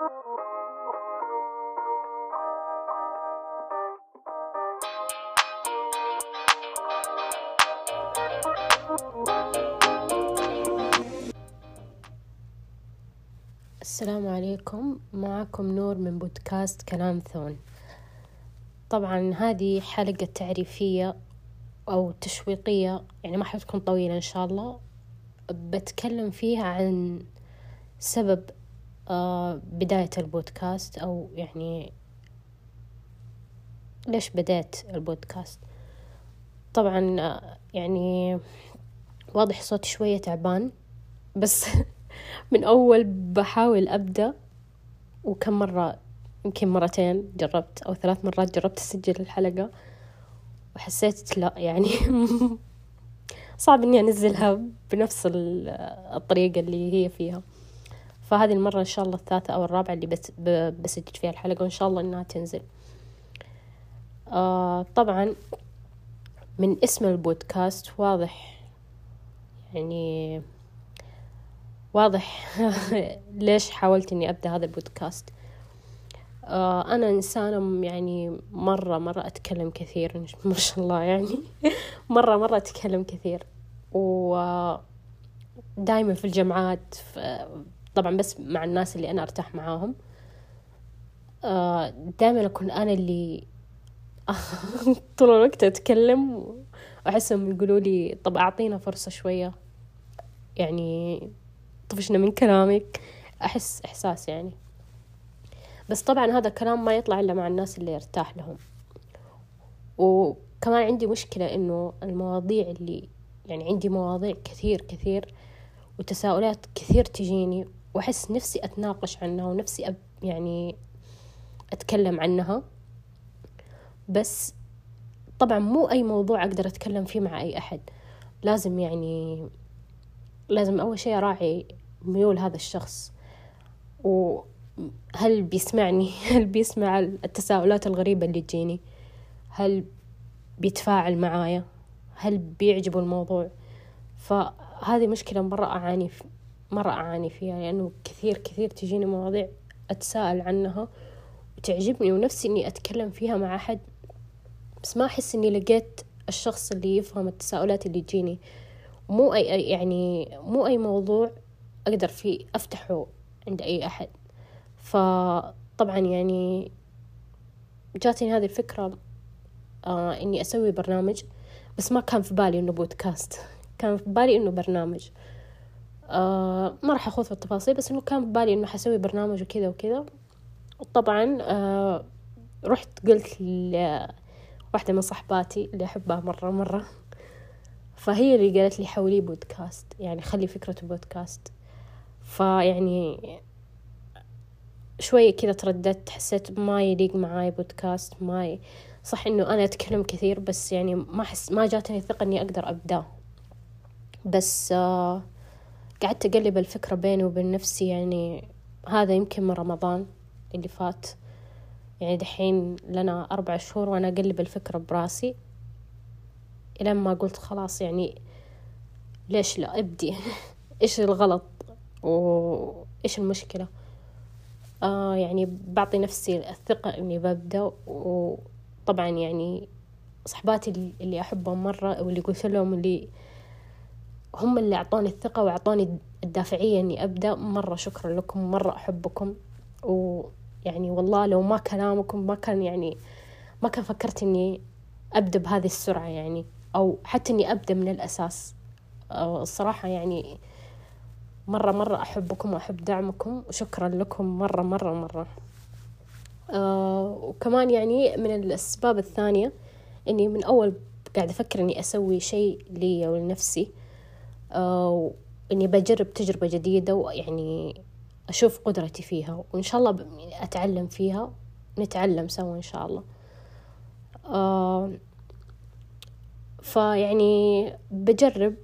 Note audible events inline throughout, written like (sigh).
السلام عليكم. معكم نور من بودكاست كلام ثون. طبعا هذه حلقة تعريفية أو تشويقية يعني ما حتكون طويلة إن شاء الله. بتكلم فيها عن سبب بداية البودكاست أو يعني ليش بدأت البودكاست؟ طبعا آه، يعني واضح صوتي شوية تعبان بس (laughs) من أول بحاول أبدأ وكم مرة يمكن مرتين جربت أو ثلاث مرات جربت أسجل الحلقة وحسيت لا يعني (laughs) صعب إني أنزلها بنفس الطريقة اللي هي فيها. فهذه المرة إن شاء الله الثالثة أو الرابعة اللي بس بسجل فيها الحلقة وإن شاء الله إنها تنزل. آه طبعا من اسم البودكاست واضح يعني واضح (laughs) ليش حاولت إني أبدأ هذا البودكاست. آه أنا إنسانة يعني مرة مرة أتكلم كثير ما شاء الله يعني. (laughs) مرة مرة أتكلم كثير. و دايما في الجامعات طبعا بس مع الناس اللي أنا أرتاح معاهم. آه دايما أكون أنا اللي (laughs) طول الوقت أتكلم وأحسهم يقولوا لي طب أعطينا فرصة شوية. يعني طفشنا من كلامك. أحس إحساس يعني. بس طبعا هذا الكلام ما يطلع إلا مع الناس اللي يرتاح لهم. وكمان عندي مشكلة إنه المواضيع اللي يعني عندي مواضيع كثير كثير وتساؤلات كثير تجيني وأحس نفسي أتناقش عنها ونفسي أب يعني أتكلم عنها. بس طبعا مو أي موضوع أقدر أتكلم فيه مع أي أحد. لازم يعني لازم أول شيء أراعي ميول هذا الشخص. وهل بيسمعني؟ (laughs) هل بيسمع التساؤلات الغريبة اللي تجيني؟ هل بيتفاعل معايا؟ هل بيعجبه الموضوع؟ فهذه مشكلة مرة أعاني مرة أعاني فيها لأنه كثير كثير تجيني مواضيع أتساءل عنها وتعجبني ونفسي إني أتكلم فيها مع أحد بس ما أحس إني لقيت الشخص اللي يفهم التساؤلات اللي تجيني. مو أي يعني مو أي موضوع أقدر فيه أفتحه عند أي أحد. فطبعا يعني جاتني هذه الفكرة آه إني أسوي برنامج بس ما كان في بالي إنه بودكاست (laughs) كان في بالي إنه برنامج. آه ما راح أخوض في التفاصيل بس إنه كان في بالي إنه حسوي برنامج وكذا وكذا. طبعا آه رحت قلت لواحدة من صحباتي اللي أحبها مرة مرة فهي اللي قالت لي حولي بودكاست يعني خلي فكرة بودكاست. فيعني شوية كذا ترددت حسيت ما يليق معاي بودكاست ما ي... صح إنه أنا أتكلم كثير بس يعني ما أحس ما جاتني ثقة إني أقدر أبدأ بس آه قعدت أقلب الفكرة بيني وبين نفسي يعني هذا يمكن من رمضان اللي فات. يعني دحين لنا أربع شهور وأنا أقلب الفكرة براسي. إلى ما قلت خلاص يعني ليش لا؟ أبدي. (laughs) إيش الغلط؟ وإيش المشكلة؟ آه يعني بعطي نفسي الثقة إني ببدأ. وطبعا يعني صحباتي اللي أحبهم مرة واللي قلت لهم اللي هم اللي أعطوني الثقة وأعطوني الدافعية إني أبدأ. مرة شكرا لكم مرة أحبكم. ويعني والله لو ما كلامكم ما كان يعني ما كان فكرت إني أبدأ بهذه السرعة يعني أو حتى إني أبدأ من الأساس. الصراحة يعني مرة مرة أحبكم وأحب دعمكم. وشكرا لكم مرة مرة مرة. آه وكمان يعني من الأسباب الثانية إني من أول قاعدة أفكر إني أسوي شيء لي ولنفسي. آه إني بجرب تجربة جديدة ويعني أشوف قدرتي فيها وإن شاء الله أتعلم فيها نتعلم سوا إن شاء الله. آه فيعني بجرب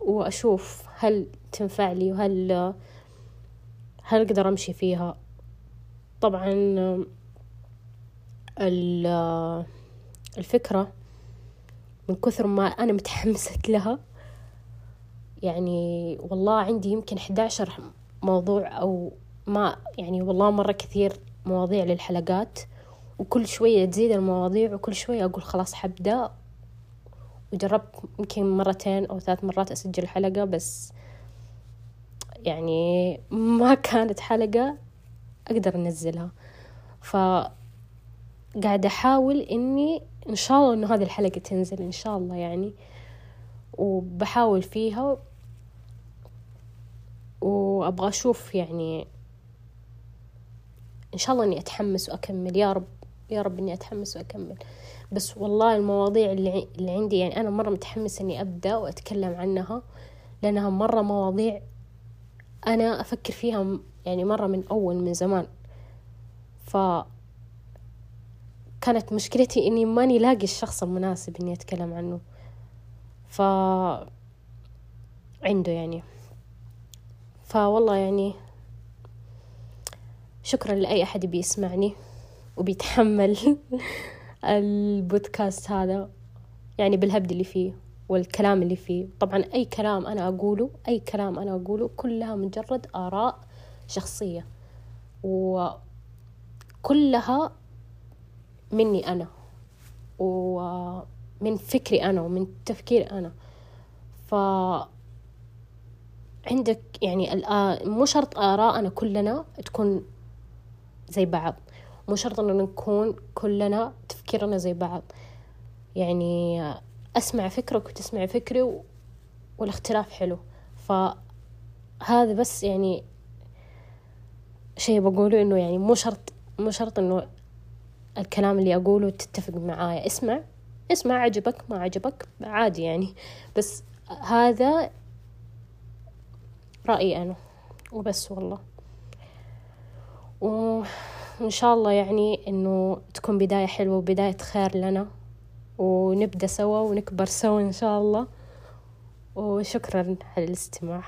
وأشوف هل تنفع لي وهل هل أقدر أمشي فيها. طبعا الفكرة من كثر ما أنا متحمسة (laughs) لها يعني والله عندي يمكن 11 موضوع أو ما يعني والله مرة كثير مواضيع للحلقات وكل شوية تزيد المواضيع وكل شوية أقول خلاص حبدأ. وجربت يمكن مرتين أو ثلاث مرات أسجل حلقة بس يعني ما كانت حلقة أقدر أنزلها. ف قاعدة أحاول إني إن شاء الله إنه هذه الحلقة تنزل إن شاء الله يعني. وبحاول فيها وأبغى أشوف يعني إن شاء الله إني أتحمس وأكمل. يا رب يا رب إني أتحمس وأكمل. بس والله المواضيع اللي, عندي يعني أنا مرة متحمسة إني أبدأ وأتكلم عنها لأنها مرة مواضيع أنا أفكر فيها يعني مرة من أول من زمان. ف كانت مشكلتي إني ماني لاقي الشخص المناسب إني أتكلم عنه. ف عنده يعني. فوالله يعني شكرا لأي أحد بيسمعني وبيتحمل (laughs) البودكاست هذا يعني بالهبد اللي فيه والكلام اللي فيه. طبعا أي كلام أنا أقوله أي كلام أنا أقوله كلها مجرد آراء شخصية وكلها مني أنا ومن فكري أنا ومن تفكيري أنا. ف عندك يعني مو شرط آراءنا كلنا تكون زي بعض. مو شرط إنه نكون كلنا تفكيرنا زي بعض. يعني أسمع فكرك وتسمع فكري والاختلاف حلو. فهذا بس يعني شيء بقوله إنه يعني مو شرط مو شرط إنه الكلام اللي أقوله تتفق معايا. اسمع. اسمع عجبك ما عجبك عادي يعني. بس هذا رأيي أنا وبس والله. وإن شاء الله يعني إنه تكون بداية حلوة وبداية خير لنا. ونبدأ سوا ونكبر سوا إن شاء الله. وشكرا على الاستماع.